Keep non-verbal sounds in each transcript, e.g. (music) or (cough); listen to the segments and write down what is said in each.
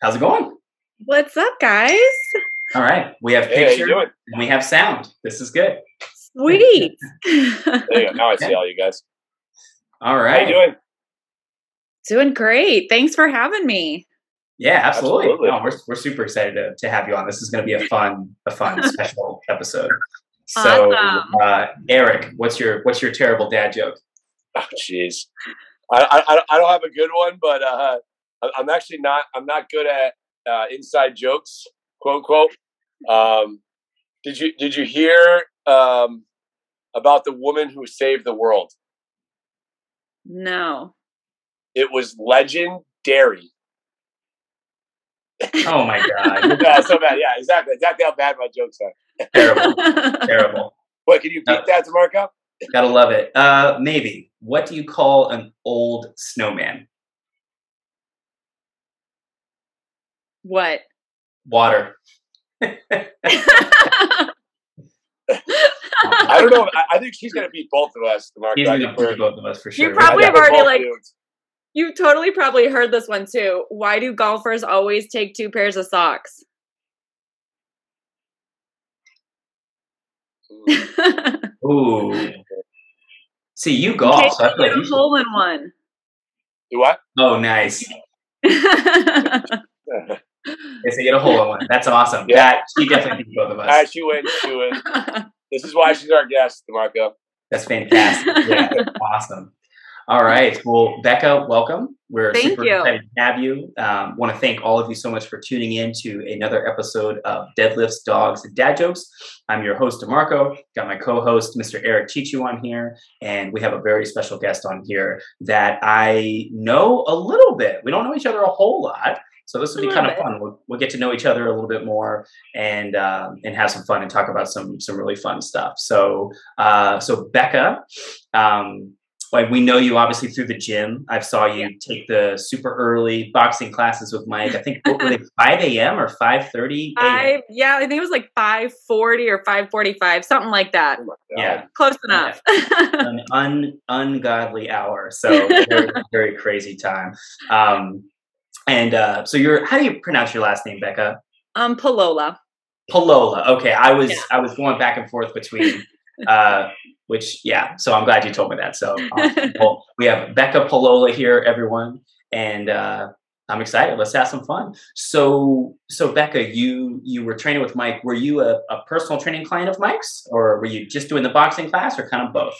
How's it going? What's up, guys? All right. We have Hey, picture and we have sound. This is good. Sweet. (laughs) There you go. Now I see all you guys. All right. How you doing? Doing great. Thanks for having me. Yeah, absolutely. Absolutely. No, we're, we're super excited to, to have you on. This is going to be a (laughs) fun, a fun (laughs) special episode. So, Awesome. uh, Eric, what's your what's your terrible dad joke? Oh, jeez. I, I I don't have a good one, but uh, I- I'm actually not. I'm not good at uh, inside jokes, quote quote. Um, did you did you hear um, about the woman who saved the world? No. It was legendary. Oh my god, (laughs) yeah, so bad. Yeah, exactly. Exactly how bad my jokes are. terrible, (laughs) terrible. What can you beat that, Demarco? Gotta love it. Uh, maybe. What do you call an old snowman? What? Water. (laughs) I don't know. I, I think she's going to beat both of us, Demarco. He's gonna beat both of us for sure. You probably have already, like- doomed. You've totally probably heard this one too. Why do golfers always take two pairs of socks? Ooh. (laughs) See, you golf, so I feel like you should- hole in one. Do what? Oh, nice. (laughs) They say get a hole in one. That's awesome. Yeah. That she definitely beat both of All right, us. she wins. She wins. This is why she's our guest, Demarco. That's fantastic. Yeah, (laughs) awesome. All right. Well, Becca, welcome. We're Thank super you. excited to have you. Um, want to thank all of you so much for tuning in to another episode of Deadlifts, Dogs, and Dad Jokes. I'm your host, DeMarco. Got my co-host, Mr. Eric Chichu, on here, and we have a very special guest on here that I know a little bit. We don't know each other a whole lot. So this will be kind of fun. We'll, we'll get to know each other a little bit more and um, and have some fun and talk about some some really fun stuff. So uh, so Becca, um, like we know you obviously through the gym. I saw you take the super early boxing classes with Mike. I think what were they (laughs) five a.m. or five thirty? Five, yeah, I think it was like five forty or five forty five, something like that. Oh my God. Yeah, Close enough. an un, ungodly hour. So very, (laughs) very crazy time. Um, and uh, so you're how do you pronounce your last name, Becca? um, Pilolla. Pilolla. Okay, I was Yeah. I was going back and forth between uh which yeah, so I'm glad you told me that. So awesome. (laughs) well, we have Becca Pilolla here, everyone, and uh I'm excited. Let's have some fun. So so Becca, you you were training with Mike. Were you a, a personal training client of Mike's or were you just doing the boxing class or kind of both?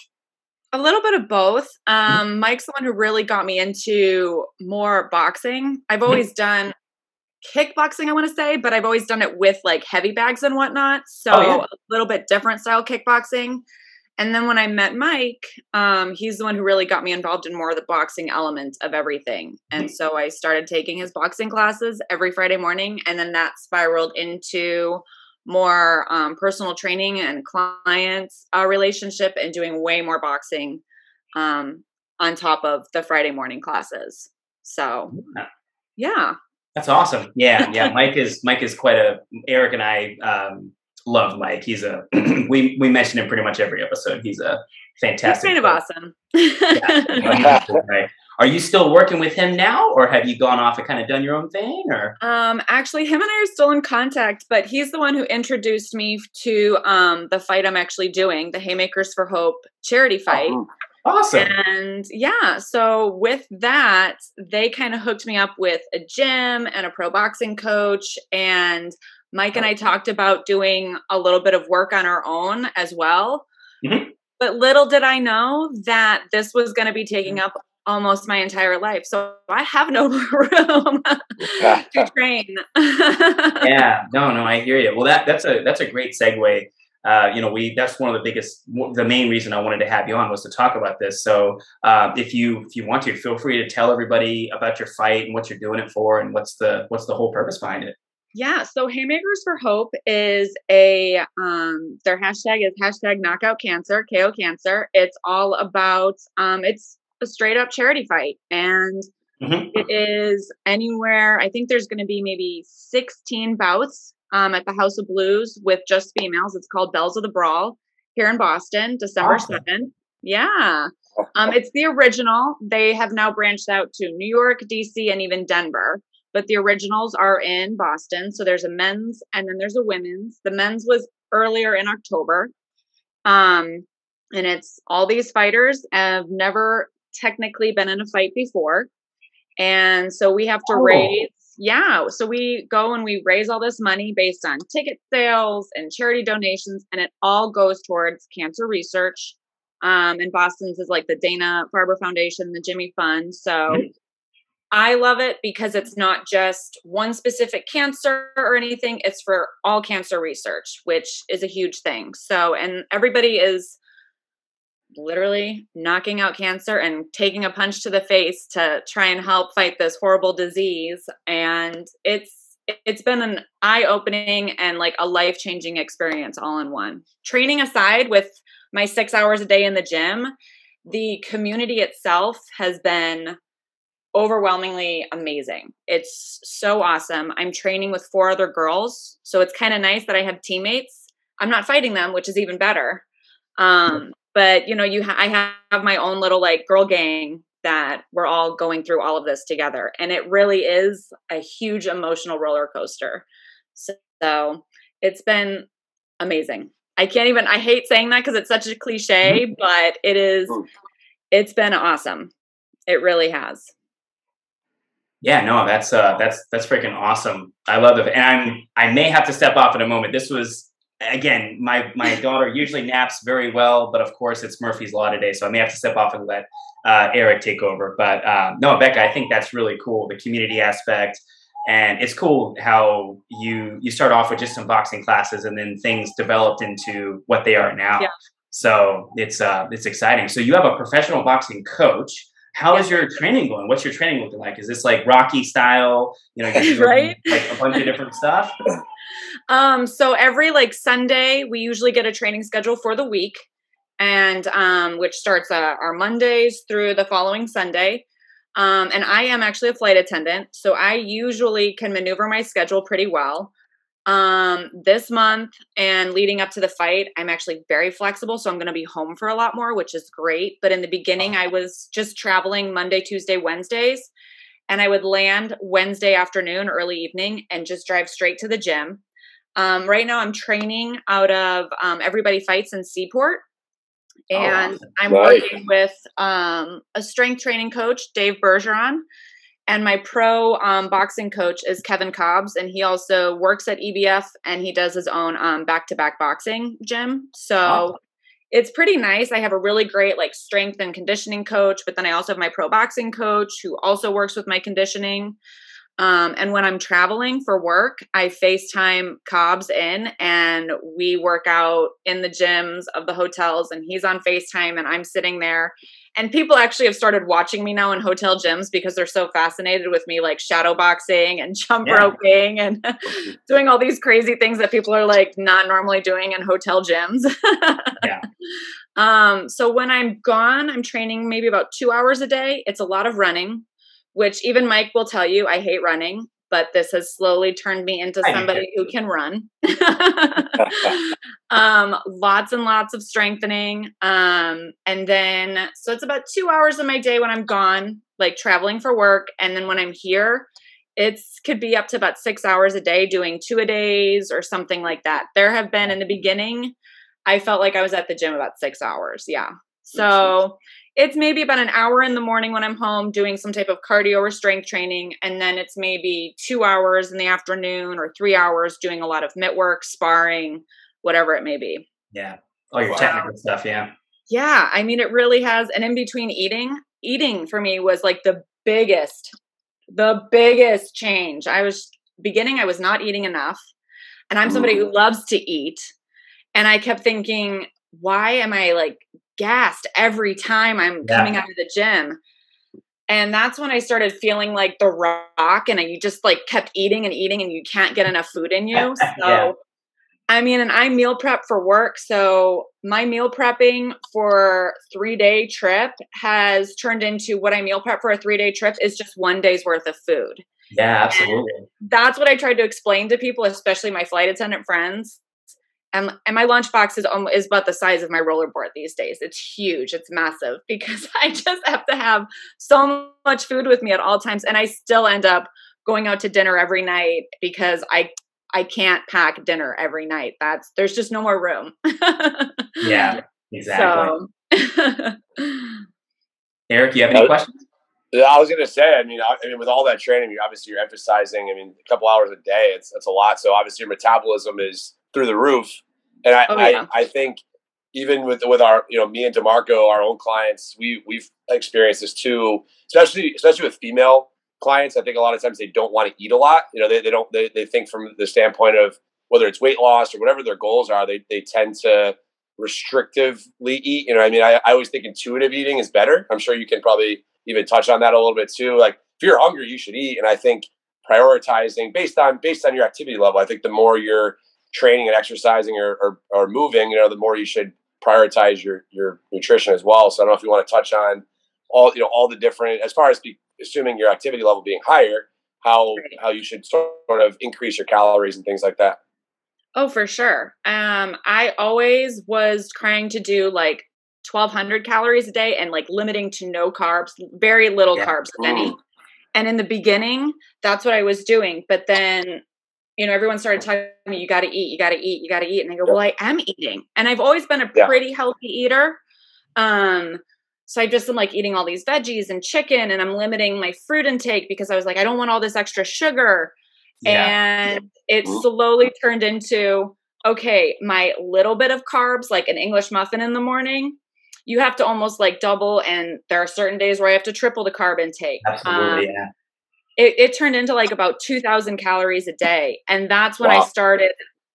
A little bit of both. Um, Mike's the one who really got me into more boxing. I've always done kickboxing, I want to say, but I've always done it with like heavy bags and whatnot. So Oh, yeah. a little bit different style kickboxing. And then when I met Mike, um, he's the one who really got me involved in more of the boxing element of everything. And so I started taking his boxing classes every Friday morning. And then that spiraled into more um, personal training and client uh, relationship and doing way more boxing um, on top of the Friday morning classes. So, yeah. That's awesome. Yeah, yeah. (laughs) Mike is Mike is quite a Eric and I um love Mike. He's a (clears throat) we we mention him pretty much every episode. He's a He's fantastic. kind of awesome. (laughs) Yeah. (laughs) Are you still working with him now, or have you gone off and kind of done your own thing? Or Um, actually, him and I are still in contact, but he's the one who introduced me to um, the fight I'm actually doing, the Haymakers for Hope charity fight. Oh, awesome. And yeah, so with that, they kind of hooked me up with a gym and a pro boxing coach. And Mike and I talked about doing a little bit of work on our own as well. Mhm. But little did I know that this was going to be taking up almost my entire life. So I have no (laughs) room (laughs) to train. (laughs) yeah, no, no, I hear you. Well, that that's a that's a great segue. Uh, you know, we that's one of the biggest, the main reason I wanted to have you on was to talk about this. So, uh, if you if you want to, feel free to tell everybody about your fight and what you're doing it for, and what's the what's the whole purpose behind it. Yeah, so Haymakers for Hope is a um their hashtag is hashtag knockout cancer, KO cancer. It's all about um it's a straight up charity fight and Mhm. it is anywhere I think there's gonna be maybe 16 bouts um at the House of Blues with just females. It's called Belles of the Brawl here in Boston, December Awesome. 7th. Yeah. Um, it's the original. They have now branched out to New York, DC, and even Denver. but the originals are in Boston. So there's a men's and then there's a women's. The men's was earlier in October. Um, and it's all these fighters have never technically been in a fight before. And so we have to oh. raise, yeah. So we go and we raise all this money based on ticket sales and charity donations, and it all goes towards cancer research. Um, and Boston's is like the Dana Farber Foundation, the Jimmy Fund. So mm-hmm. I love it because it's not just one specific cancer or anything, it's for all cancer research, which is a huge thing. So, and everybody is literally knocking out cancer and taking a punch to the face to try and help fight this horrible disease and it's it's been an eye-opening and like a life-changing experience all in one training aside with my 6 hours a day in the gym the community itself has been overwhelmingly amazing. It's so awesome. I'm training with four other girls, so it's kind of nice that I have teammates. I'm not fighting them, which is even better. Um, but you know you ha- i have my own little like girl gang that we're all going through all of this together and it really is a huge emotional roller coaster so, so it's been amazing i can't even i hate saying that because it's such a cliche mm-hmm. but it is it's been awesome it really has yeah, no, that's uh, that's that's freaking awesome. I love it, and I'm I may have to step off in a moment. This was again, my my daughter usually naps very well, but of course it's Murphy's Law today, so I may have to step off and let uh, Eric take over. But uh, no, Becca, I think that's really cool the community aspect, and it's cool how you you start off with just some boxing classes, and then things developed into what they are now. Yeah. So it's uh, it's exciting. So you have a professional boxing coach. How is your training going? What's your training looking like? Is this like Rocky style? You know, (laughs) right? Like a bunch of different stuff. (laughs) Um, so every like Sunday, we usually get a training schedule for the week, and um, which starts uh, our Mondays through the following Sunday. Um, and I am actually a flight attendant, so I usually can maneuver my schedule pretty well. Um, this month and leading up to the fight, I'm actually very flexible, so I'm going to be home for a lot more, which is great. But in the beginning, I was just traveling Monday, Tuesday, Wednesdays and I would land Wednesday afternoon, early evening, and just drive straight to the gym. Um, right now, I'm training out of um, Everybody Fights in Seaport. Oh, and oh, I'm right. working with um, a strength training coach, Dave Bergeron. And my pro um, boxing coach is Kevin Cobbs, and he also works at EBF and he does his own back to back boxing gym. So oh it's pretty nice. I have a really great like strength and conditioning coach, but then I also have my pro boxing coach who also works with my conditioning. Um, and when I'm traveling for work, I FaceTime Cobbs in and we work out in the gyms of the hotels, and he's on FaceTime, and I'm sitting there and people actually have started watching me now in hotel gyms because they're so fascinated with me like shadow boxing and jump yeah. roping and (laughs) doing all these crazy things that people are like not normally doing in hotel gyms. (laughs) Yeah. Um so when i'm gone i'm training maybe about two hours a day. It's a lot of running which even mike will tell you i hate running but this has slowly turned me into somebody who can run. (laughs) um, lots and lots of strengthening. Um, and then, so it's about two hours of my day when I'm gone, like traveling for work. And then when I'm here, it's could be up to about six hours a day doing two a days or something like that. There have been in the beginning, I felt like I was at the gym about six hours. Yeah. So it's maybe about an hour in the morning when I'm home doing some type of cardio or strength training. And then it's maybe two hours in the afternoon or three hours doing a lot of mitt work, sparring, whatever it may be. Yeah. All your wow. technical stuff. Yeah. Yeah. I mean, it really has. And in between eating, eating for me was like the biggest, the biggest change. I was beginning, I was not eating enough. And I'm somebody who loves to eat. And I kept thinking, why am I like gassed every time I'm yeah. coming out of the gym. And that's when I started feeling like the rock and you just like kept eating and eating and you can't get enough food in (laughs) you. So yeah. I mean, and I meal prep for work. So my meal prepping for three day trip has turned into what I meal prep for a three day trip is just one day's worth of food. Yeah, absolutely. And that's what I tried to explain to people, especially my flight attendant friends and and my lunchbox is um, is about the size of my rollerboard these days. It's huge. It's massive (laughs) because I just have to have so much food with me at all times, and I still end up going out to dinner every night because I I can't pack dinner every night. That's there's just no more room. (laughs) yeah, exactly. So (laughs) Eric, you have any Uh, questions? I was going to say, I mean, I, I mean, with all that training, you obviously you're emphasizing. I mean, a couple hours a day, it's that's a lot. So obviously, your metabolism is through the roof. And I, Oh, yeah. I, I think even with with our, you know, me and Demarco, our own clients, we we've experienced this too. Especially especially with female clients, I think a lot of times they don't want to eat a lot. You know, they, they don't they, they think from the standpoint of whether it's weight loss or whatever their goals are, they they tend to restrictively eat. You know, I mean, I, I always think intuitive eating is better. I'm sure you can probably even touch on that a little bit too. Like if you're hungry, you should eat. And I think prioritizing based on based on your activity level, I think the more you're training and exercising or, or, or moving, you know, the more you should prioritize your your nutrition as well. So I don't know if you want to touch on all you know all the different as far as be, assuming your activity level being higher, how Right. how you should sort of increase your calories and things like that. Oh, for sure. Um, I always was trying to do like 1200 calories a day and like limiting to no carbs, very little Yeah. carbs, if any. And in the beginning, that's what I was doing. But then, you know, everyone started telling me, you got to eat, you got to eat, you got to eat. And I go, well, I am eating. And I've always been a Yeah. pretty healthy eater. Um, so I just am like eating all these veggies and chicken and I'm limiting my fruit intake because I was like, I don't want all this extra sugar Yeah. and it Mhm. slowly turned into okay my little bit of carbs like an english muffin in the morning you have to almost like double and there are certain days where i have to triple the carb intake Absolutely. Um, yeah. It, it turned into like about 2000 calories a day. And that's when i started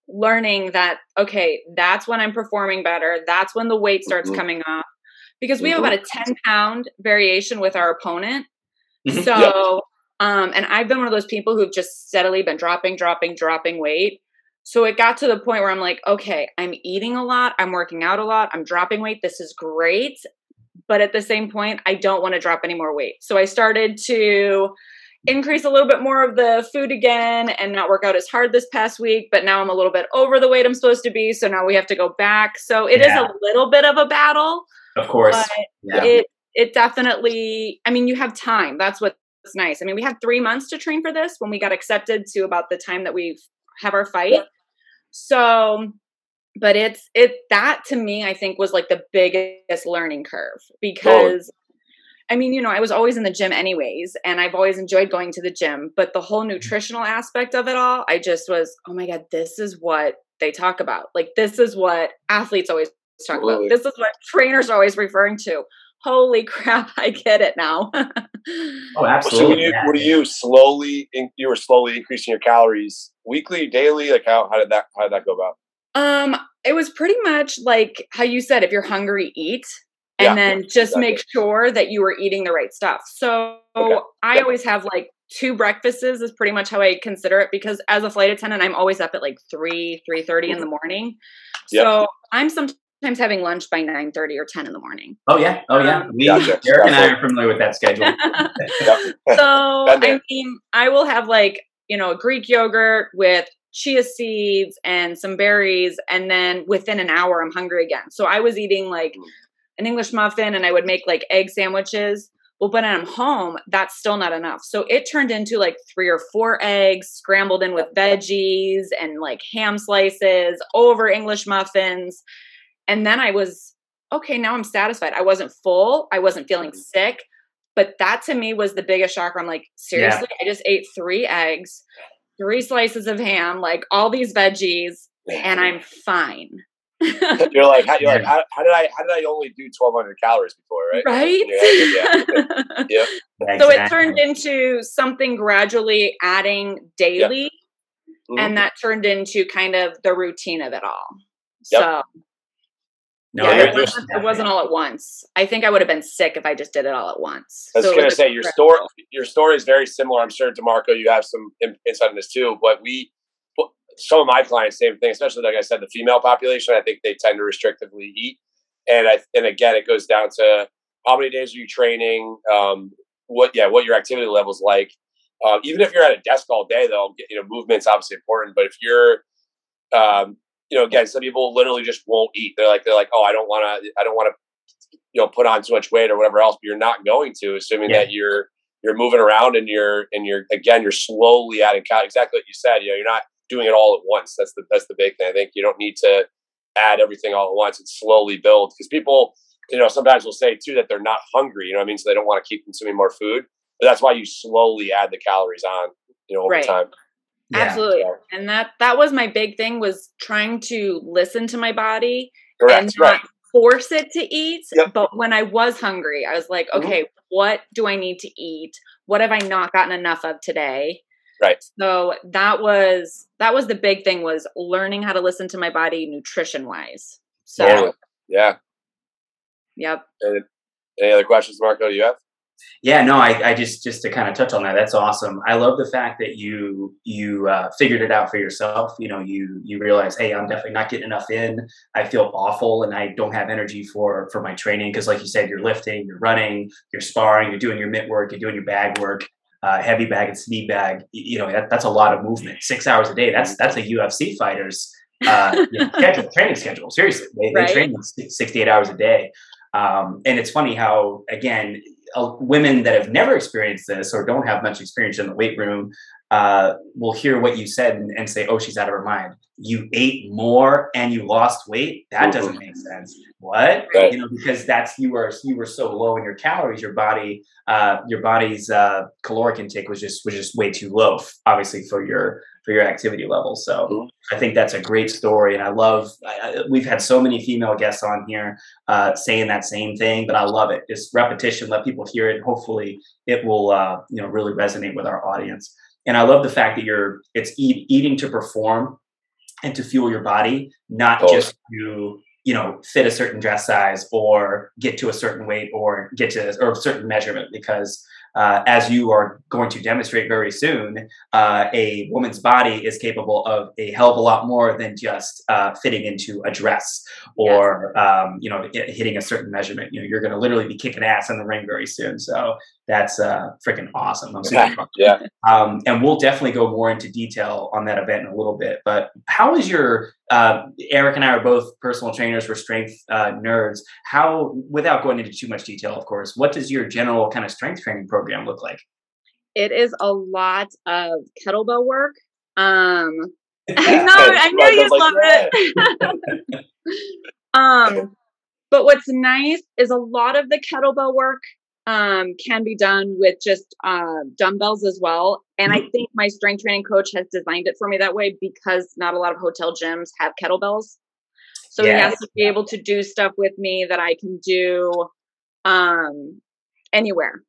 learning that okay that's when i'm performing better. That's when the weight starts Mhm. coming off because we Mhm. have about a 10 pound variation with our opponent. Mhm. so Yep. um and i've been one of those people who've just steadily been dropping dropping dropping weight. So it got to the point where i'm like okay i'm eating a lot. I'm working out a lot. I'm dropping weight. This is great. But at the same point i don't want to drop any more weight. So i started to increase a little bit more of the food again and not work out as hard this past week but now i'm a little bit over the weight i'm supposed to be so now we have to go back so it is Yeah. a little bit of a battle Of course. but yeah. it it definitely i mean you have time that's what's nice i mean we had three months to train for this when we got accepted to about the time that we have our fight so but it's it that to me i think was like the biggest learning curve because I mean, you know, I was always in the gym anyways, and I've always enjoyed going to the gym, but the whole nutritional aspect of it all, I just was, oh my God, this is what they talk about. Like, this is what athletes always talk Absolutely. about. This is what trainers are always referring to. Holy (laughs) crap, I get it now. oh, So when absolutely. you, yeah. were you slowly in, you were slowly increasing your calories weekly, daily? Like how, how did that how did that go about? Um, it was pretty much like how you said, if you're hungry, eat. And Yeah, then just exactly. make sure that you are eating the right stuff. So Okay. I Yep. always have like two breakfasts is pretty much how I consider it because as a flight attendant, I'm always up at like three, three thirty in the morning. Yep. So I'm sometimes having lunch by nine thirty or ten in the morning. Oh yeah. Oh yeah. Um, We, Gotcha. Eric and I are familiar with that schedule. (laughs) (laughs) So (laughs) I mean, I will have like you know Greek yogurt with chia seeds and some berries, and then within an hour, I'm hungry again. So I was eating like Mm. An English muffin, and I would make like egg sandwiches. Well, when I'm home, that's still not enough. So it turned into like three or four eggs scrambled in with veggies and like ham slices over English muffins. And then I was, okay, now I'm satisfied. I wasn't full. I wasn't feeling mm. sick. But that to me was the biggest shocker. I'm like, seriously, I just ate three eggs, three slices of ham, like all these veggies, and I'm fine. (laughs) you're like how, you're like how, how did I how did I only do 1200 calories before right right? Yeah, yeah. yeah. (laughs) so it turned into something gradually adding daily, Mhm. and that turned into kind of the routine of it all. Yep. So No, yeah, it wasn't, it wasn't all at once. I think I would have been sick if I just did it all at once. I was So gonna say just your story. Your story is very similar. I'm sure, Demarco, you have some insight on this too. But we, some of my clients, same thing. Especially like I said, the female population. I think they tend to restrictively eat, and I and again, it goes down to how many days are you training? Um, what yeah, what your activity level's like. Um, even if you're at a desk all day, though, you know, movement's obviously important. But if you're um, you know, again, some people literally just won't eat. They're like, they're like, oh, I don't want to, I don't want to, you know, put on too much weight or whatever else. But you're not going to, assuming Yeah. that you're you're moving around and you're and you're again you're slowly adding calories. Exactly what you said. You know, you're not doing it all at once. That's the that's the big thing. I think you don't need to add everything all at once. It's slowly build because people, you know, sometimes will say too that they're not hungry. You know what I mean? So they don't want to keep consuming more food. But that's why you slowly add the calories on. You know, over Right. time. Yeah. Absolutely. So, And that that was my big thing was trying to listen to my body correct. and Right. not force it to eat. Yep. But when I was hungry, I was like, Mhm. okay, what do I need to eat? What have I not gotten enough of today? Right. So that was that was the big thing was learning how to listen to my body nutrition wise. So Totally. Yeah. yep. And any other questions, Marco? Do you have? Yeah, no, I, I just just to kind of touch on that. That's awesome. I love the fact that you you uh, figured it out for yourself. You know, you you realize, hey, I'm definitely not getting enough in. I feel awful, and I don't have energy for for my training because, like you said, you're lifting, you're running, you're sparring, you're doing your mitt work, you're doing your bag work, uh, heavy bag and speed bag. You know, that, that's a lot of movement. Six hours a day. That's that's a UFC fighter's uh, (laughs) you know, schedule, training schedule. Seriously, they, Right. they train six- 68 hours a day. Um, and it's funny how, again, uh, women that have never experienced this or don't have much experience in the weight room uh, will hear what you said and, and say, "Oh, she's out of her mind." You ate more and you lost weight. That doesn't make sense. What? Right. You know, because that's you were you were so low in your calories. Your body, uh, your body's uh, caloric intake was just was just way too low, obviously for your for your activity level. So Mhm. I think that's a great story, and I love. I, I, we've had so many female guests on here uh, saying that same thing, but I love it. Just repetition, let people hear it. Hopefully, it will uh, you know really resonate with our audience. And I love the fact that you're it's eat, eating to perform and to fuel your body, not just to you know fit a certain dress size or get to a certain weight or get to or a certain measurement because. Uh, as you are going to demonstrate very soon, uh, a woman's body is capable of a hell of a lot more than just uh, fitting into a dress or um, you know hitting a certain measurement. You know, you're going to literally be kicking ass in the ring very soon. So that's uh, freaking awesome. I'm super pumped. Yeah. Um, and we'll definitely go more into detail on that event in a little bit. But how is your uh, Eric and I are both personal trainers, we're strength uh, nerds. How, without going into too much detail, of course, what does your general kind of strength training program look like? It is a lot of kettlebell work. Um (laughs) I know, I know you like, love it. (laughs) (laughs) um, but what's nice is a lot of the kettlebell work um, can be done with just uh, dumbbells as well. And I think my strength training coach has designed it for me that way because not a lot of hotel gyms have kettlebells. So he has to be able to do stuff with me that I can do um, anywhere.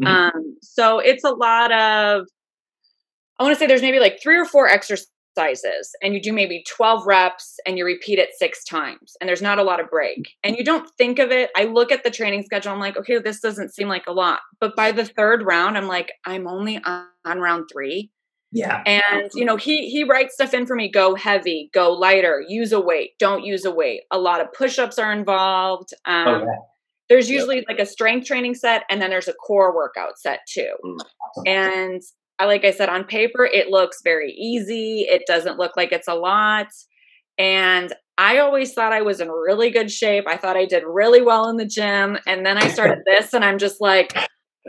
Mhm. Um, so it's a lot of, I want to say there's maybe like three or four exercises, and you do maybe 12 reps and you repeat it six times, and there's not a lot of break. And you don't think of it. I look at the training schedule, I'm like, okay, this doesn't seem like a lot. But by the third round, I'm like, I'm only on, on round three. Yeah. And you know, he he writes stuff in for me. Go heavy, go lighter, use a weight, don't use a weight. A lot of push-ups are involved. Um, Oh, yeah. there's Yep. usually like a strength training set and then there's a core workout set too. Mm. And like I said on paper it looks very easy. It doesn't look like it's a lot. And I always thought I was in really good shape. I thought I did really well in the gym and then I started (laughs) this and I'm just like,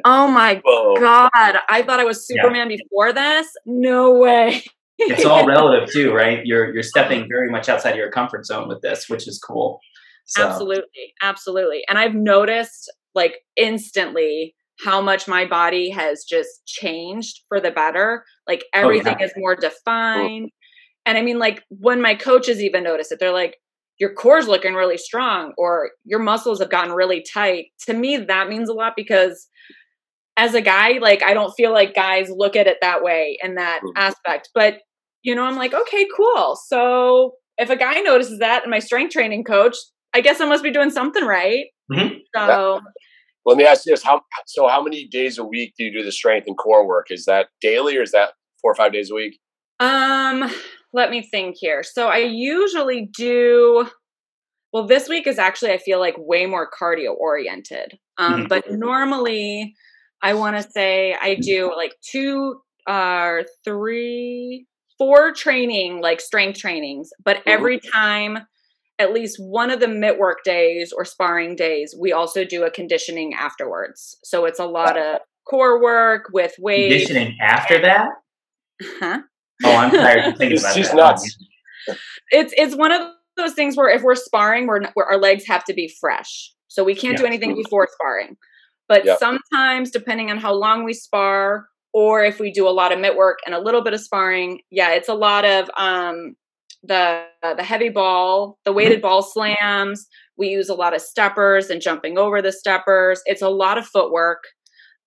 "Oh my Whoa. god, I thought I was Yeah. Superman before this? No way." It's all (laughs) relative too, right? You're you're stepping very much outside of your comfort zone with this, which is cool. So, Absolutely. Absolutely. And I've noticed like instantly how much my body has just changed for the better. Like Oh, yeah. everything is more defined. And I mean, like when my coaches even notice it, they're like, your core's looking really strong or your muscles have gotten really tight. To me, that means a lot because as a guy, like I don't feel like guys look at it that way in that Mhm. aspect. But you know, I'm like, okay, cool. So if a guy notices that and my strength training coach, I guess I must be doing something right. Mhm. So Let me ask you this: How so? How many days a week do you do the strength and core work? Is that daily or is that four or five days a week? um let me think here. So I usually do well this week is actually I feel like way more cardio oriented. Um Mhm. but normally I want to say I do like two or three four training like strength trainings, but Mhm. every time at least one of the mitt work days or sparring days, we also do a conditioning afterwards. So it's a lot of core work, with weight. Conditioning after that? Huh? Oh, I'm tired of thinking (laughs) about She's that. nuts. It's it's one of those things where if we're sparring, we're, where our legs have to be fresh, so we can't do anything before sparring. But Yeah. sometimes, depending on how long we spar, or if we do a lot of mitt work and a little bit of sparring, yeah, it's a lot of um, the the heavy ball, the weighted ball slams. We use a lot of steppers and jumping over the steppers. It's a lot of footwork.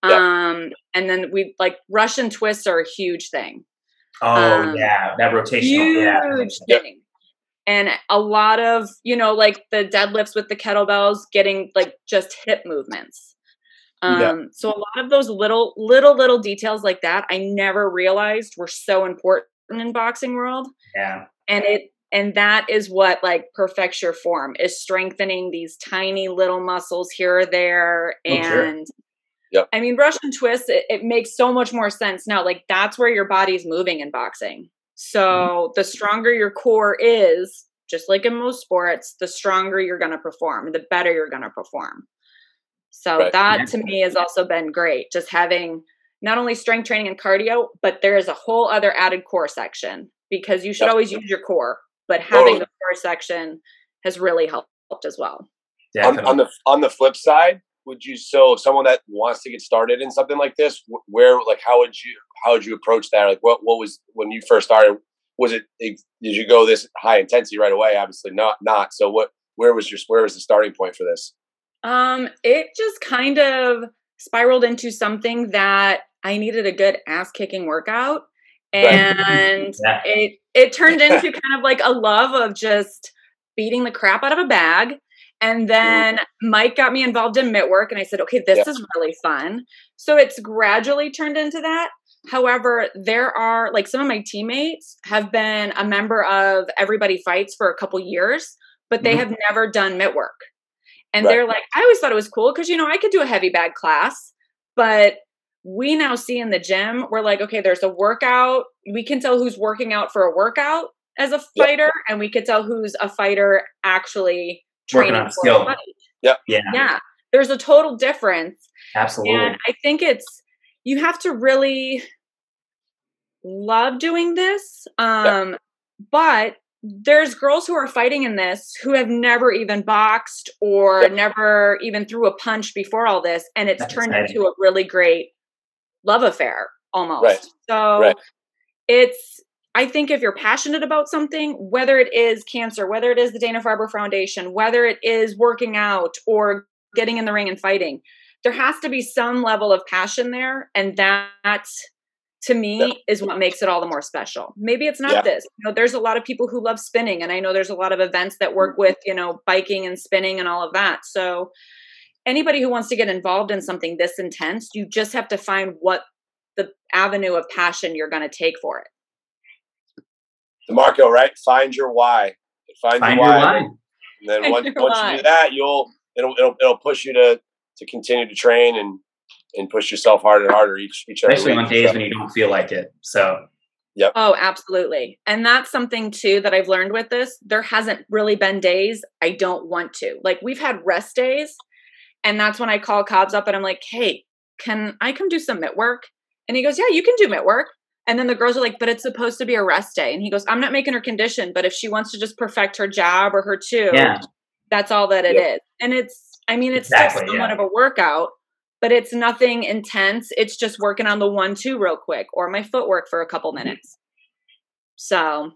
Yeah. Um, and then we like Russian twists are a huge thing Oh Um, yeah, that rotational. huge Yeah. Yep. thing. And a lot of, you know, like the deadlifts with the kettlebells, getting like just hip movements. Um, Yeah. so a lot of those little, little, little details like that, I never realized were so important in boxing world. Yeah. And it, and that is what like perfects your form is strengthening these tiny little muscles here or there. Oh, sure. And Yep. I mean, Russian twist, it, it makes so much more sense now. Like that's where your body's moving in boxing. So Mm-hmm. the stronger your core is, just like in most sports, the stronger you're going to perform, the better you're going to perform. So Right. that Yeah. to me has also been great. Just having not only strength training and cardio, but there is a whole other added core section because you should Yep. always use your core, but having Totally. the core section has really helped as well. on, on the on the flip side, would you so someone that wants to get started in something like this, where like how would you how would you approach that? Like what what was when you first started? Was it did you go this high intensity right away? Obviously not not. So what where was your where was the starting point for this? Um, it just kind of spiraled into something that I needed a good ass kicking workout. And Yeah. it it turned into kind of like a love of just beating the crap out of a bag. And then Mike got me involved in mitt work, and I said, okay, this Yeah. is really fun. So it's gradually turned into that. However, there are like some of my teammates have been a member of Everybody Fights for a couple years, but they Mhm. have never done mitt work. And Right. they're like, I always thought it was cool because, you know, I could do a heavy bag class, but we now see in the gym, we're like, okay, there's a workout. We can tell who's working out for a workout as a Yep. fighter, and we could tell who's a fighter actually Working training on for skill. a fight. yeah. Yeah. There's a total difference. Absolutely. And I think it's you have to really love doing this. Um, but there's girls who are fighting in this who have never even boxed or Yep. never even threw a punch before all this, and it's That's turned exciting. into a really great love affair almost. Right. So Right. it's I think if you're passionate about something, whether it is cancer, whether it is the Dana Farber Foundation, whether it is working out or getting in the ring and fighting, there has to be some level of passion there. And that to me Yeah. is what makes it all the more special. Maybe it's not Yeah. this. You know, there's a lot of people who love spinning, and I know there's a lot of events that work mm-hmm. with, you know, biking and spinning and all of that. So anybody who wants to get involved in something this intense, you just have to find what the avenue of passion you're going to take for it. Marco, right? Find your why. Find, Find your your why. line. And then Find once, once why. you do that, you'll it'll it'll it'll push you to to continue to train and and push yourself harder and harder each each every Especially on days So, when you don't feel like it. So Yep. Oh, absolutely. And that's something too that I've learned with this. There hasn't really been days I don't want to. Like we've had rest days, and that's when I call Cobbs up and I'm like, hey, can I come do some mitt work? And he goes, yeah, you can do mitt work. And then the girls are like, but it's supposed to be a rest day. And he goes, I'm not making her condition, but if she wants to just perfect her jab or her two, yeah, that's all that it is. Yep. And it's, I mean, it's Exactly, still somewhat yeah. of a workout, but it's nothing intense. It's just working on the one, two real quick or my footwork for a couple Mm-hmm. minutes. So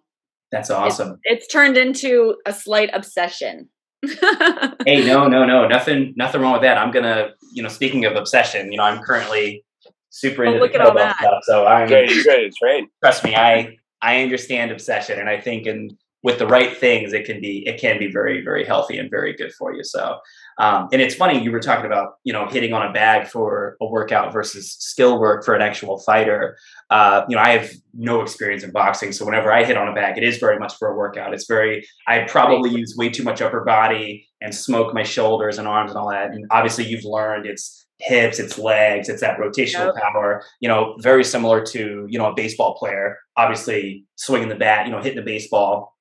that's awesome. it's turned into a slight obsession. Hey, no, no, no, nothing, nothing wrong with that. I'm gonna, you know, speaking of obsession, you know, I'm currently super Oh, into look the at all kettlebell that. stuff. So I'm Ready, he's ready to trust me, I I understand obsession, and I think and with the right things, it can be it can be very very healthy and very good for you. So, um, and it's funny you were talking about you know hitting on a bag for a workout versus skill work for an actual fighter. Uh, you know, I have no experience in boxing, so whenever I hit on a bag, it is very much for a workout. It's very I probably use way too much upper body and smoke my shoulders and arms and all that. And obviously, you've learned it's hips, it's legs, it's that rotational power. You know, very similar to you know a baseball player. Obviously, swinging the bat, you know, hitting the baseball,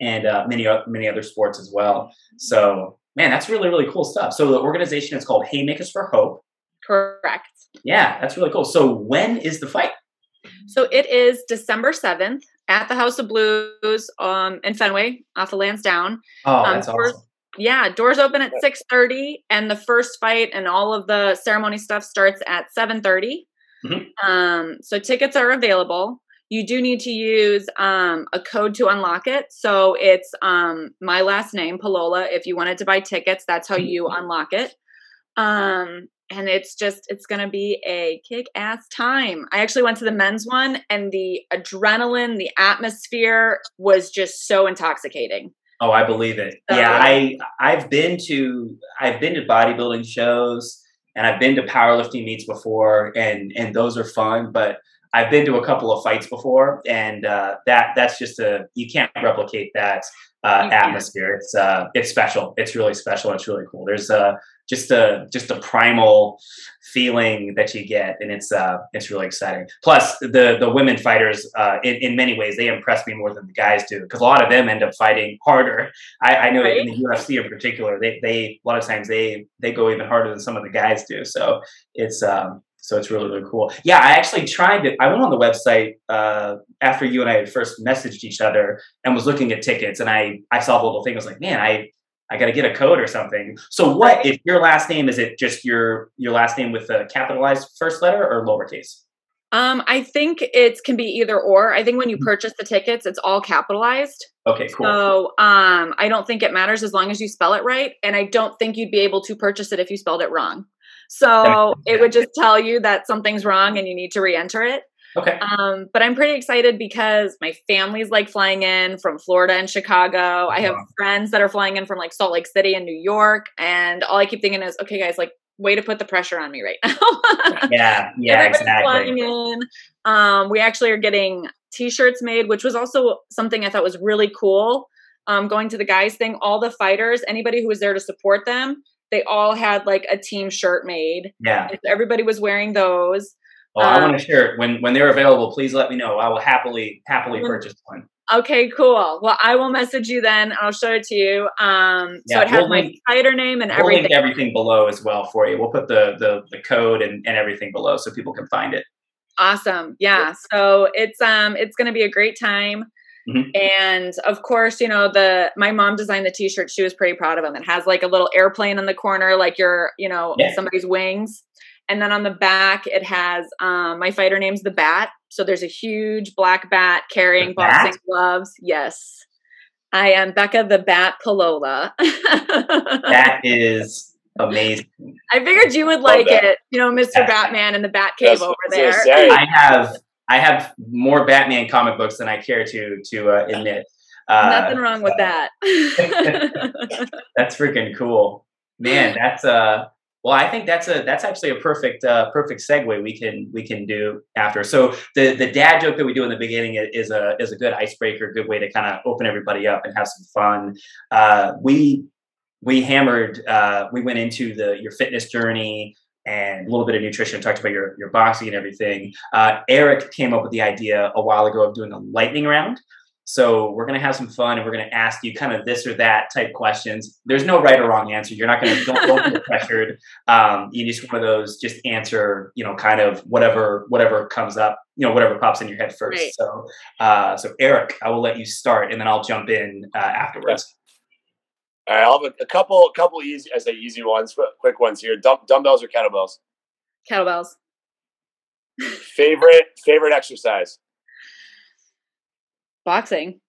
and uh, many many other sports as well. So, man, that's really really cool stuff. So the organization is called Haymakers for Hope. Correct. Yeah, that's really cool. So when is the fight? So it is December 7th at the House of Blues um, in Fenway off of Lansdowne. Oh, Um, that's doors- awesome. Yeah, doors open at 6:30 and the first fight and all of the ceremony stuff starts at 7:30. Mhm. Um so tickets are available. You do need to use um, a code to unlock it. So it's um, my last name, Pilolla. If you wanted to buy tickets, that's how you unlock it. Um, and it's just, it's going to be a kick ass time. I actually went to the men's one, and the adrenaline, the atmosphere was just so intoxicating. Oh, I believe it. So- yeah, I I've been to I've been to bodybuilding shows and I've been to powerlifting meets before, and and those are fun. But I've been to a couple of fights before, and uh, that that's just a you can't replicate that uh, atmosphere. It's uh it's special. It's really special. It's really cool. There's uh just a just a primal feeling that you get, and it's uh it's really exciting. Plus, the the women fighters, uh, in in many ways, they impress me more than the guys do because a lot of them end up fighting harder. I, I know Right. in the UFC in particular, they they a lot of times they they go even harder than some of the guys do. So it's um so it's really really cool. Yeah, I actually tried it. I went on the website uh, after you and I had first messaged each other and was looking at tickets, and I I saw the little thing. I was like, man, I I got to get a code or something. So what Right. if your last name is it just your your last name with a capitalized first letter or lowercase? Um, I think it can be either or. I think when you purchase the tickets, it's all capitalized. Okay, cool. So um, I don't think it matters as long as you spell it right. And I don't think you'd be able to purchase it if you spelled it wrong. So it would just tell you that something's wrong and you need to re-enter it. okay. Um, but I'm pretty excited because my family's like flying in from Florida and Chicago. I have Wow. friends that are flying in from like Salt Lake City and New York. And all I keep thinking is, okay, guys, like, way to put the pressure on me right now. (laughs) Yeah, (laughs) yeah, Everybody's exactly. flying in. Um, we actually are getting t-shirts made, which was also something I thought was really cool. Um, going to the guys thing, all the fighters, anybody who was there to support them, they all had like a team shirt made. Yeah. So everybody was wearing those. Well, I Um, want a shirt when when they're available. Please let me know. I will happily happily When- purchase one. Okay, cool. Well, I will message you then. and I'll show it to you. Um, so Yeah, it has we'll my link- fighter name and We'll everything. link everything below as well for you. We'll put the the, the code and, and everything below so people can find it. Awesome. Yeah. So it's um it's gonna be a great time. Mhm. And of course, you know, the my mom designed the t-shirt. She was pretty proud of them. It has like a little airplane in the corner, like your, you know, Yeah. somebody's wings. And then on the back it has um my fighter name's the bat. So there's a huge black bat carrying bat? boxing gloves. Yes. I am Becca the Bat Pilolla. (laughs) That is amazing. I figured you would like it, you know, Mr. Batman in the Bat Cave That's- over there. gonna I have I have more Batman comic books than I care to to uh, admit. Uh, Nothing wrong with that. (laughs) That's freaking cool, man. That's uh. Well, I think that's a that's actually a perfect uh, perfect segue we can we can do after. So the the dad joke that we do in the beginning is a is a good icebreaker, good way to kind of open everybody up and have some fun. Uh, we we hammered uh, we went into the your fitness journey and a little bit of nutrition, talked about your your boxing and everything. Uh, Eric came up with the idea a while ago of doing a lightning round. So we're gonna have some fun, and we're gonna ask you kind of this or that type questions. There's no right or wrong answer. You're not gonna don't, don't feel (laughs) pressured. Um, you just one of those just answer, you know, kind of whatever whatever comes up, you know, whatever pops in your head first. Right. So, uh, so Eric, I will let you start, and then I'll jump in uh, afterwards. All right, I'll have a, a couple, couple easy, I say easy ones, but quick ones here. Dumb, dumbbells or kettlebells? Kettlebells. Favorite, favorite exercise? Boxing.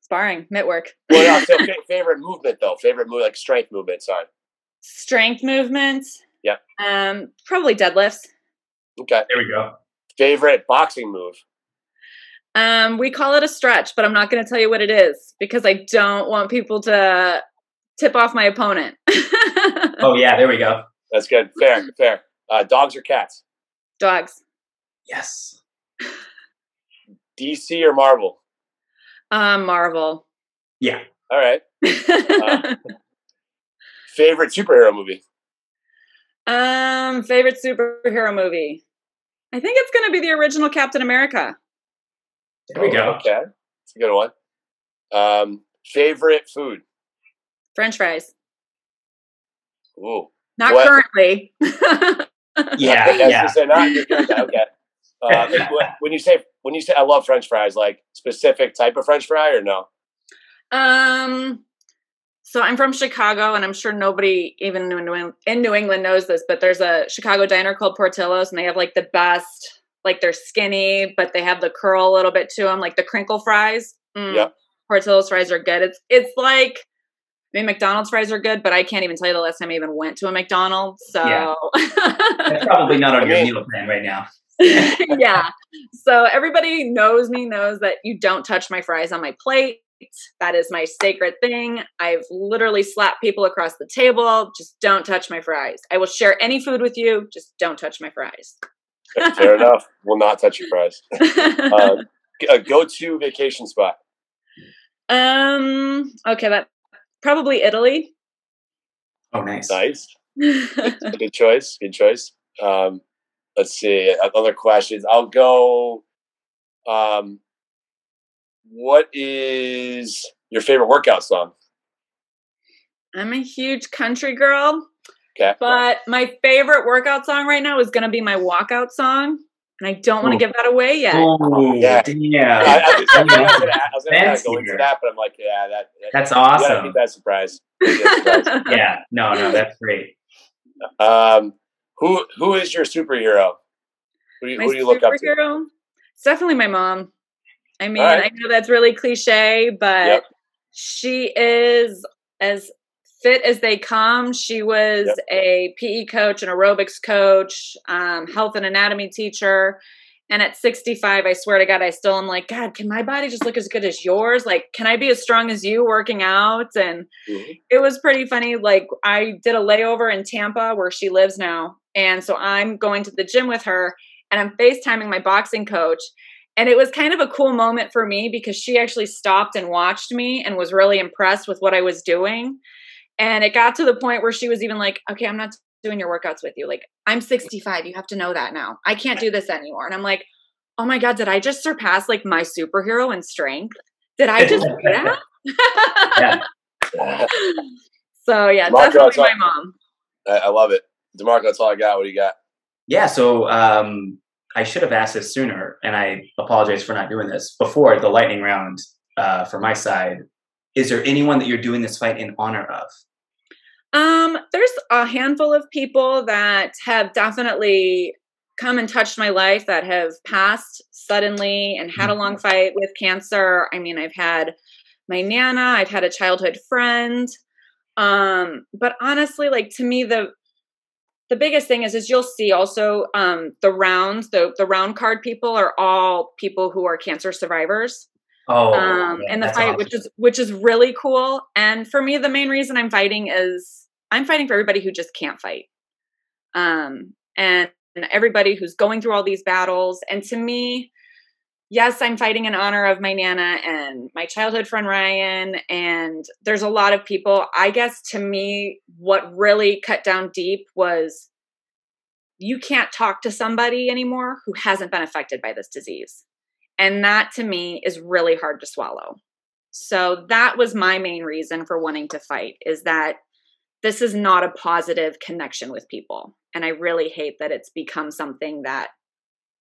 Sparring. Mitt work. Well, no, so (laughs) fa- favorite movement though. Favorite move, like strength movement. Sorry. Strength movements. Yeah. Um, probably deadlifts. Okay. There we go. Favorite boxing move. Um, we call it a stretch, but I'm not going to tell you what it is because I don't want people to tip off my opponent. (laughs) Oh yeah, there we go. That's good. Fair, fair. Uh, dogs or cats? Dogs. Yes. (laughs) DC or Marvel? Um, Marvel. Yeah. All right. (laughs) Favorite superhero movie? um, favorite superhero movie. I think it's going to be the original Captain America. There we go. Okay, it's a good one. Um, favorite food? French fries. Ooh, Not What? currently. (laughs) Yeah, I yeah. say, not your kind of- okay. (laughs) Uh, when- when you say when you say I love French fries, like specific type of French fry or no? Um, so I'm from Chicago, and I'm sure nobody even in New England knows this, but there's a Chicago diner called Portillo's, and they have like the best. Like they're skinny, but they have the curl a little bit to them, like the crinkle fries. Mm, Yep. Portillo's fries are good. It's it's like. I mean, McDonald's fries are good, but I can't even tell you the last time I even went to a McDonald's. So, Yeah. (laughs) That's probably not on your meal plan right now. (laughs) yeah. So everybody knows me, knows that you don't touch my fries on my plate. That is my sacred thing. I've literally slapped people across the table. Just don't touch my fries. I will share any food with you. Just don't touch my fries. Fair enough. Will not touch your fries. (laughs) Uh, a go-to vacation spot. um. Okay, that probably Italy. Oh, nice. Nice. (laughs) Good choice. Good choice. Um, let's see. Other questions. I'll go. Um, what is your favorite workout song? I'm a huge country girl, Okay. but my favorite workout song right now is going to be my walkout song, and I don't want to give that away yet. Oh, Yeah. yeah. I, I was, I was gonna, I was gonna Fancy go into that, but I'm like, yeah, that. that That's awesome. keep that surprise. (laughs) That surprise. Yeah, no, no, that's great. Um, who who is your superhero? Who do you, my who do you look up to? It's definitely my mom. I mean, right. I know that's really cliche, but Yep. she is as fit as they come. She was Yep. a PE coach, an aerobics coach, um, health and anatomy teacher. And at 65, I swear to God, I still am like, God, can my body just look as good as yours? Like, can I be as strong as you working out? And Mhm. it was pretty funny. Like I did a layover in Tampa where she lives now. And so I'm going to the gym with her and I'm FaceTiming my boxing coach. And it was kind of a cool moment for me because she actually stopped and watched me and was really impressed with what I was doing. And it got to the point where she was even like, okay, I'm not doing your workouts with you. Like, I'm 65. You have to know that now. I can't do this anymore. And I'm like, oh my God, did I just surpass like my superhero in strength? Did I just do that? (laughs) Yeah. (laughs) so yeah, Marco, definitely it's all- my mom. I, I love it, Demarco. That's all I got. What do you got? Yeah, so um, I should have asked this sooner, and I apologize for not doing this before the lightning round uh, for my side. Is there anyone that you're doing this fight in honor of? Um, there's a handful of people that have definitely come and touched my life that have passed suddenly and had a long fight with cancer. I mean, I've had my nana, I've had a childhood friend. Um, but honestly, like to me, the the biggest thing is is you'll see also um the rounds, the the round card people are all people who are cancer survivors Oh, um, yeah, in the fight, awesome. which is which is really cool. And for me, the main reason I'm fighting is I'm fighting for everybody who just can't fight, um, and everybody who's going through all these battles. And to me, yes, I'm fighting in honor of my nana and my childhood friend Ryan. And there's a lot of people. I guess to me, what really cut down deep was you can't talk to somebody anymore who hasn't been affected by this disease. And that to me is really hard to swallow. So that was my main reason for wanting to fight is that this is not a positive connection with people. And I really hate that it's become something that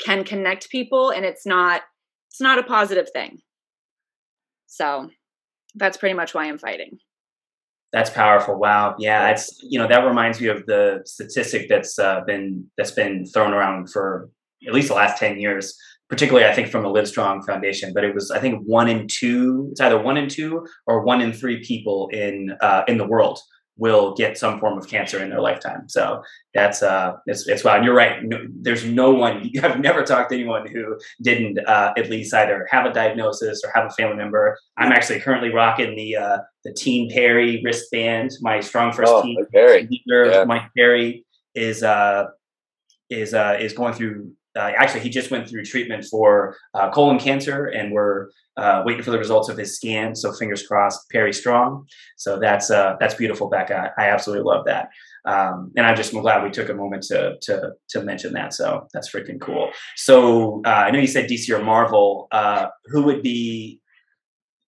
can connect people and it's not it's not a positive thing. So that's pretty much why I'm fighting. That's powerful. Wow. Yeah, that's you know that reminds me of the statistic that's uh, been that's been thrown around for at least the last ten years. Particularly, I think from the Livestrong Foundation, but it was I think one in two. It's either one in two or one in three people in uh, in the world will get some form of cancer in their lifetime. So that's uh, it's it's wow. And you're right. No, there's no one. (laughs) I've never talked to anyone who didn't uh, at least either have a diagnosis or have a family member. I'm actually currently rocking the uh, the Team Perry wristband. My StrongFirst Oh, team Perry. leader, Yeah. Mike Perry, is uh, is uh, is going through. Uh, actually, he just went through treatment for uh, colon cancer, and we're uh, waiting for the results of his scan. So fingers crossed, Perry strong. So that's uh, that's beautiful, Becca. I absolutely love that, um, and I'm just glad we took a moment to to to mention that. So that's freaking cool. So uh, I know you said DC or Marvel. Uh, who would be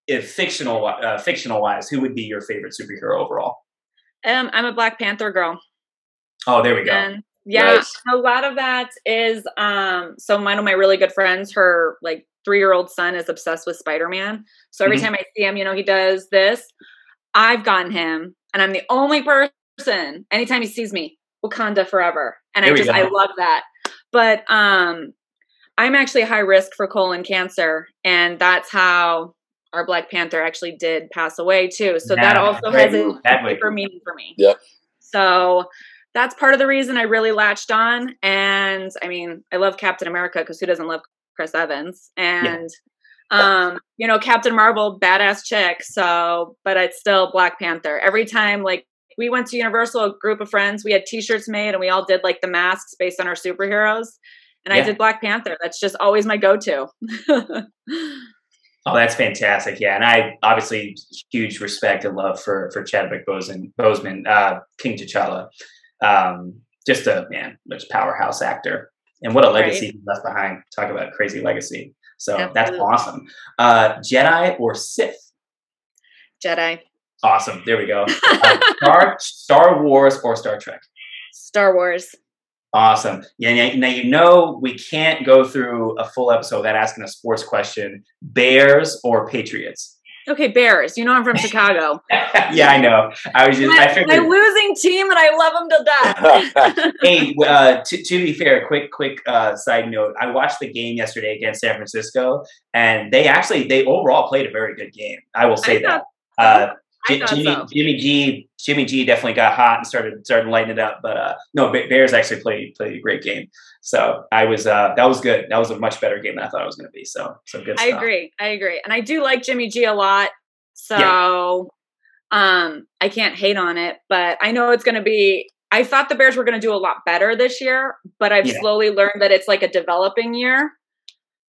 if fictional uh, fictional wise? Who would be your favorite superhero overall? Um, I'm a Black Panther girl. Oh, there we go. And Yeah, Nice. a lot of that is um so one of my really good friends, her like three year old son is obsessed with Spider Man. So every Mhm. time I see him, you know, he does this. I've gotten him, and I'm the only person. Anytime he sees me, Wakanda forever, and There I just go. I love that. But um, I'm actually high risk for colon cancer, and that's how our Black Panther actually did pass away too. So that also great. has a Exactly. deeper meaning for me. Yep. So that's part of the reason I really latched on. And I mean, I love Captain America because who doesn't love Chris Evans? And um, you know, Captain Marvel, badass chick. So, but it's still Black Panther. Every time, like we went to Universal, a group of friends, we had T-shirts made, and we all did like the masks based on our superheroes. And I did Black Panther. That's just always my go-to. (laughs) Oh, that's fantastic. Yeah. And I obviously huge respect and love for for Chadwick Boseman, Boseman uh, King T'Challa. Um, just a man, just powerhouse actor. And what a legacy he left behind. Talk about crazy legacy. So that's awesome. Uh, Jedi or Sith? Jedi, Awesome. There we go. (laughs) Uh, Star, Star Wars or Star Trek? Star Wars. Awesome. Yeah, now you know we can't go through a full episode without asking a sports question. Bears or Patriots? Okay, Bears. You know I'm from Chicago. (laughs) yeah, I know. I was just I my, figured. my losing team, and I love them to death. (laughs) hey, uh, to, to be fair, quick quick uh, side note. I watched the game yesterday against San Francisco, and they actually they overall played a very good game. I will say I that. thought Uh, Thought Jimmy, so. Jimmy G, Jimmy G definitely got hot and started started lighting it up. But uh, no, Bears actually played played a great game. So I was uh, that was good. That was a much better game than I thought it was going to be. So so good. I agree. I agree. And I do like Jimmy G a lot. So um I can't hate on it, but I know it's going to be I thought the Bears were going to do a lot better this year, but I've Yeah. slowly learned that it's like a developing year.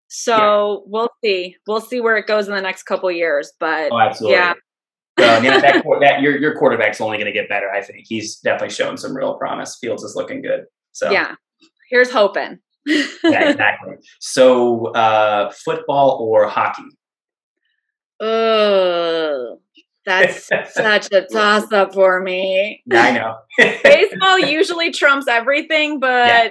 So we'll see. We'll see where it goes in the next couple years, but Oh, absolutely. Yeah. So, yeah, that, that your your quarterback's only going to get better. I think he's definitely shown some real promise. Fields is looking good. So yeah. Here's hoping. yeah, exactly. So uh, football or hockey? Oh, that's such a toss up for me. Yeah, I know. Baseball usually trumps everything, but Yeah.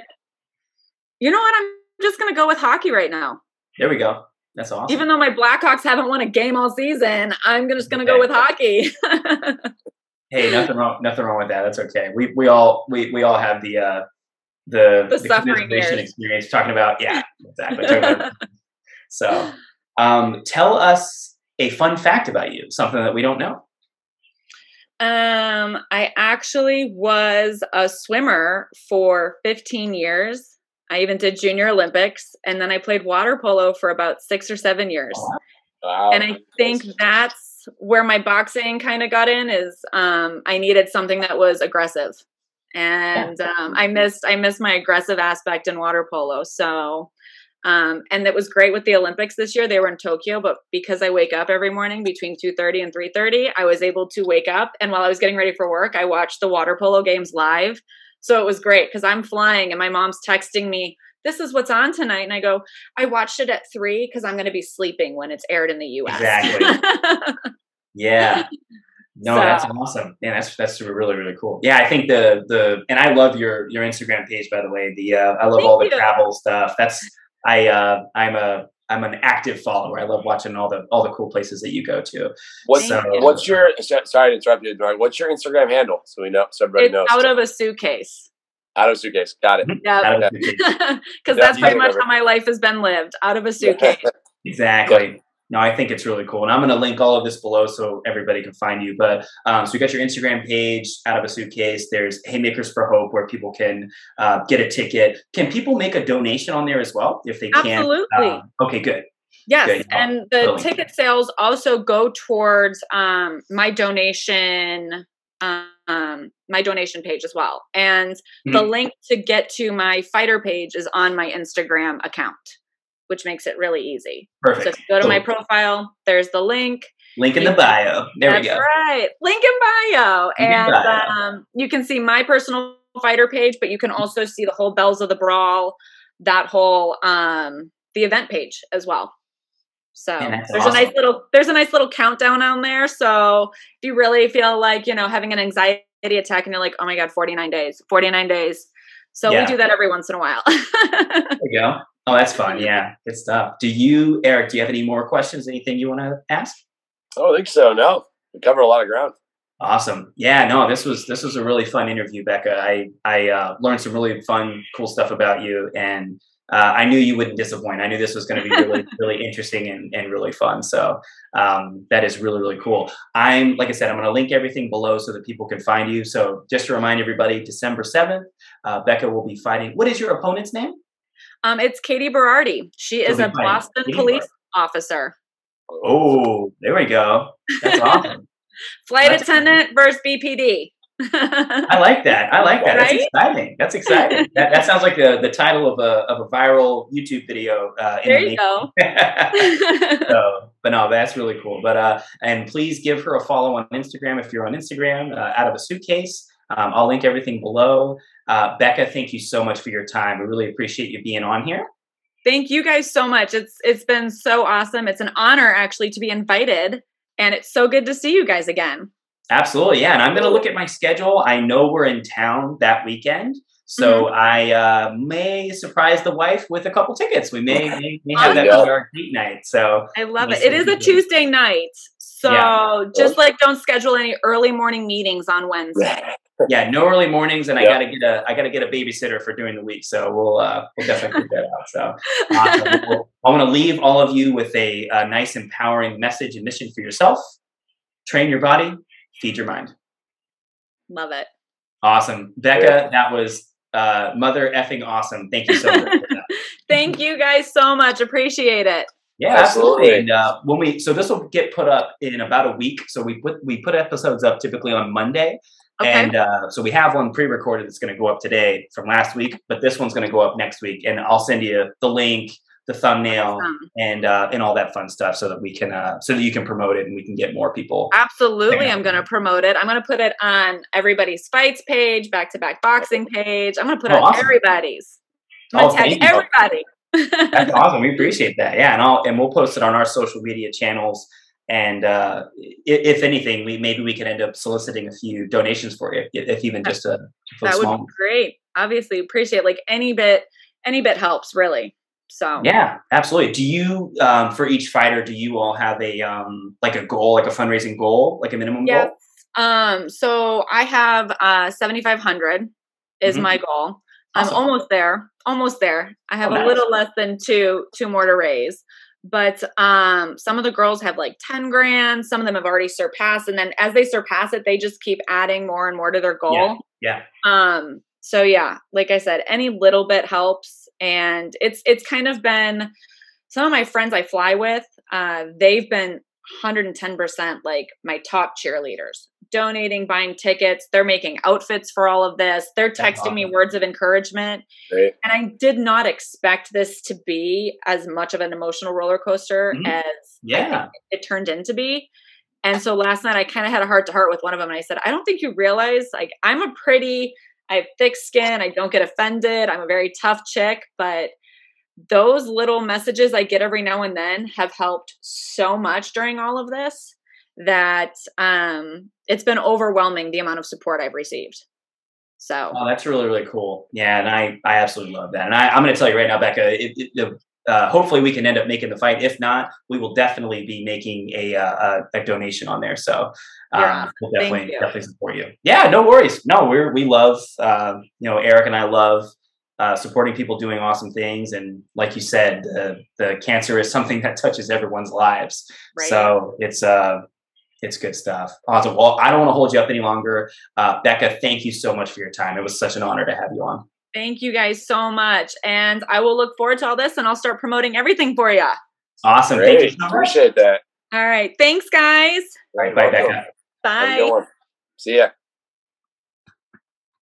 you know what? I'm just going to go with hockey right now. there we go. That's awesome. Even though my Blackhawks haven't won a game all season, I'm just going to go with hockey. (laughs) hey, nothing wrong. Nothing wrong with that. That's okay. We we all we we all have the uh, the The suffering experience. Talking about yeah, exactly. About- (laughs) (laughs) so, um, tell us a fun fact about you. Something that we don't know. um, I actually was a swimmer for 15 years. I even did junior Olympics, and then I played water polo for about six or seven years. Wow. and I think that's where my boxing kind of got in is um, I needed something that was aggressive, and um, I missed I missed my aggressive aspect in water polo. So, um, and it was great with the Olympics this year. They were in Tokyo, but because I wake up every morning between two thirty and three thirty, I was able to wake up, and while I was getting ready for work, I watched the water polo games live. So it was great because I'm flying, and my mom's texting me this is what's on tonight. And I go, I watched it at three because I'm going to be sleeping when it's aired in the US. Exactly. (laughs) Yeah. No, So- that's awesome. Yeah, that's that's really really cool. Yeah, I think the the and I love your your Instagram page by the way. The uh, I love Thank all the you. travel stuff. That's I uh I'm a I'm an active follower. I love watching all the all the cool places that you go to. What's Thank you. what's your sorry to interrupt you, Bernard. What's your Instagram handle so we know so everybody it's knows? out of a suitcase. Out of a suitcase. Got it. Yeah. Out of the suitcase. (laughs) Because that's pretty much how my life has been lived out of a suitcase. (laughs) Exactly. No, I think it's really cool. And I'm going to link all of this below so everybody can find you. But um, so you got your Instagram page out of a suitcase. There's Haymakers for Hope where people can uh, get a ticket. Can people make a donation on there as well if they can? Absolutely. Um, okay, good. Yes, Good. and the Totally. ticket sales also go towards um, my donation, um, my donation page as well. And the Mhm. link to get to my fighter page is on my Instagram account, which makes it really easy. So Perfect. you go to my profile, there's the link. link in the bio. There That's we go. right, link in bio, in and bio. Um, you can see my personal fighter page, but you can also see the whole Belles of the Brawl, that whole um, the event page as well. So that's there's a nice little there's a nice little countdown on there. So if you really feel like you know having an anxiety attack and you're like, oh my god, 49 days, 49 days, So Yeah. we do that every once in a while. (laughs) There you go. Oh, that's fun. Yeah, good stuff. Do you, Eric? Do you have any more questions? Anything you want to ask? Oh, I don't think so. No, we covered a lot of ground. Awesome. Yeah, no, this was this was a really fun interview, Becca. I I uh, learned some really fun, cool stuff about you, and uh, I knew you wouldn't disappoint. I knew this was going to be really (laughs) really interesting and, and really fun. So um, that is really really cool. I'm like I said, I'm going to link everything below so that people can find you. So just to remind everybody, December seventh, uh, Becca will be fighting. What is your opponent's name? Um, it's Katie Berardi. She is a. Boston Katie police officer. Oh, there we go. That's awesome. (laughs) Flight That's- attendant versus BPD. (laughs) I like that. I like that. That's Right? exciting. That's exciting. (laughs) that, that sounds like the, the title of a of a viral YouTube video. Uh, in there the you go. so, but no, that's really cool. But uh, and please give her a follow on Instagram if you're on Instagram. Uh, out of a suitcase. Um, I'll link everything below. Uh, Becca, thank you so much for your time. We really appreciate you being on here. Thank you guys so much. It's it's been so awesome. It's an honor actually to be invited, and it's so good to see you guys again. Absolutely, yeah. And I'm going to look at my schedule. I know we're in town that weekend, so I uh, may surprise the wife with a couple tickets. We may may, may have that Awesome. be our date night. So I love it. It to is meet a. Tuesday night, so Yeah. just like don't schedule any early morning meetings on Wednesday. (laughs) yeah, no early mornings, and I got to get a I got to get a babysitter for during the week. So we'll uh, we'll definitely figure that out. So awesome. (laughs) Well, I want to leave all of you with a, uh nice, empowering message and mission for yourself. Train your body, feed your mind. Love it. Awesome, Becca. That was uh, mother effing awesome. Thank you so much. (laughs) Thank you guys so much. Appreciate it. Yeah, absolutely. Absolutely. And uh, when we so this will get put up in about a week. So we put we put episodes up typically on Monday, Okay. and uh, so we have one pre-recorded that's going to go up today from last week, but this one's going to go up next week, and I'll send you the link, the thumbnail, Awesome. and uh, and all that fun stuff, so that we can uh, so that you can promote it and we can get more people. Absolutely. I'm going to promote it. I'm going to put it on everybody's fights page, back to back boxing page. I'm going to put it Oh, on awesome. everybody's. I'm Oh, going to thank tag you. everybody. (laughs) That's awesome. We appreciate that. Yeah, and I'll and we'll post it on our social media channels. And uh, if anything, we maybe we could end up soliciting a few donations for you, if if even just a, that would be great. Obviously, appreciate like any bit, any bit helps really. So Yeah, absolutely. Do you, um, for each fighter, do you all have a um, like a goal, like a fundraising goal, like a minimum Yes. goal? Um, so I have uh 7500 is Mhm. my goal. Awesome. I'm almost there. Almost there. I have Oh, a little less than two two more to raise. But um some of the girls have like 10 grand, some of them have already surpassed and then as they surpass it they just keep adding more and more to their goal. Yeah. Um so yeah, like I said, any little bit helps and it's it's kind of been some of my friends I fly with, uh they've been 110% like my top cheerleaders donating buying tickets they're making outfits for all of this they're texting me words of encouragement Great. and i did not expect this to be as much of an emotional roller coaster Mhm. as Yeah. it turned into be and so last night i kind of had a heart to heart with one of them and i said i don't think you realize like i'm a pretty i have thick skin i don't get offended i'm a very tough chick but those little messages i get every now and then have helped so much during all of this that um it's been overwhelming the amount of support i've received so Oh, that's really really cool. Yeah, and I I absolutely love that. And I, I'm going to tell you right now, Becca. It, it, the, uh, hopefully, we can end up making the fight. If not, we will definitely be making a uh, a, a donation on there. So um, awesome. we'll definitely definitely support you. Yeah, no worries. No, we're we love um, you know Eric and I love uh, supporting people doing awesome things. And like you said, the the cancer is something that touches everyone's lives. Right. So it's uh it's good stuff. Awesome. Well, I don't want to hold you up any longer. Uh, Becca, thank you so much for your time. It was such an honor to have you on. thank you guys so much and i will look forward to all this and i'll start promoting everything for you Awesome. Thank you so much. Appreciate that. all right thanks guys All right, bye, Welcome. Becca. Bye. See ya.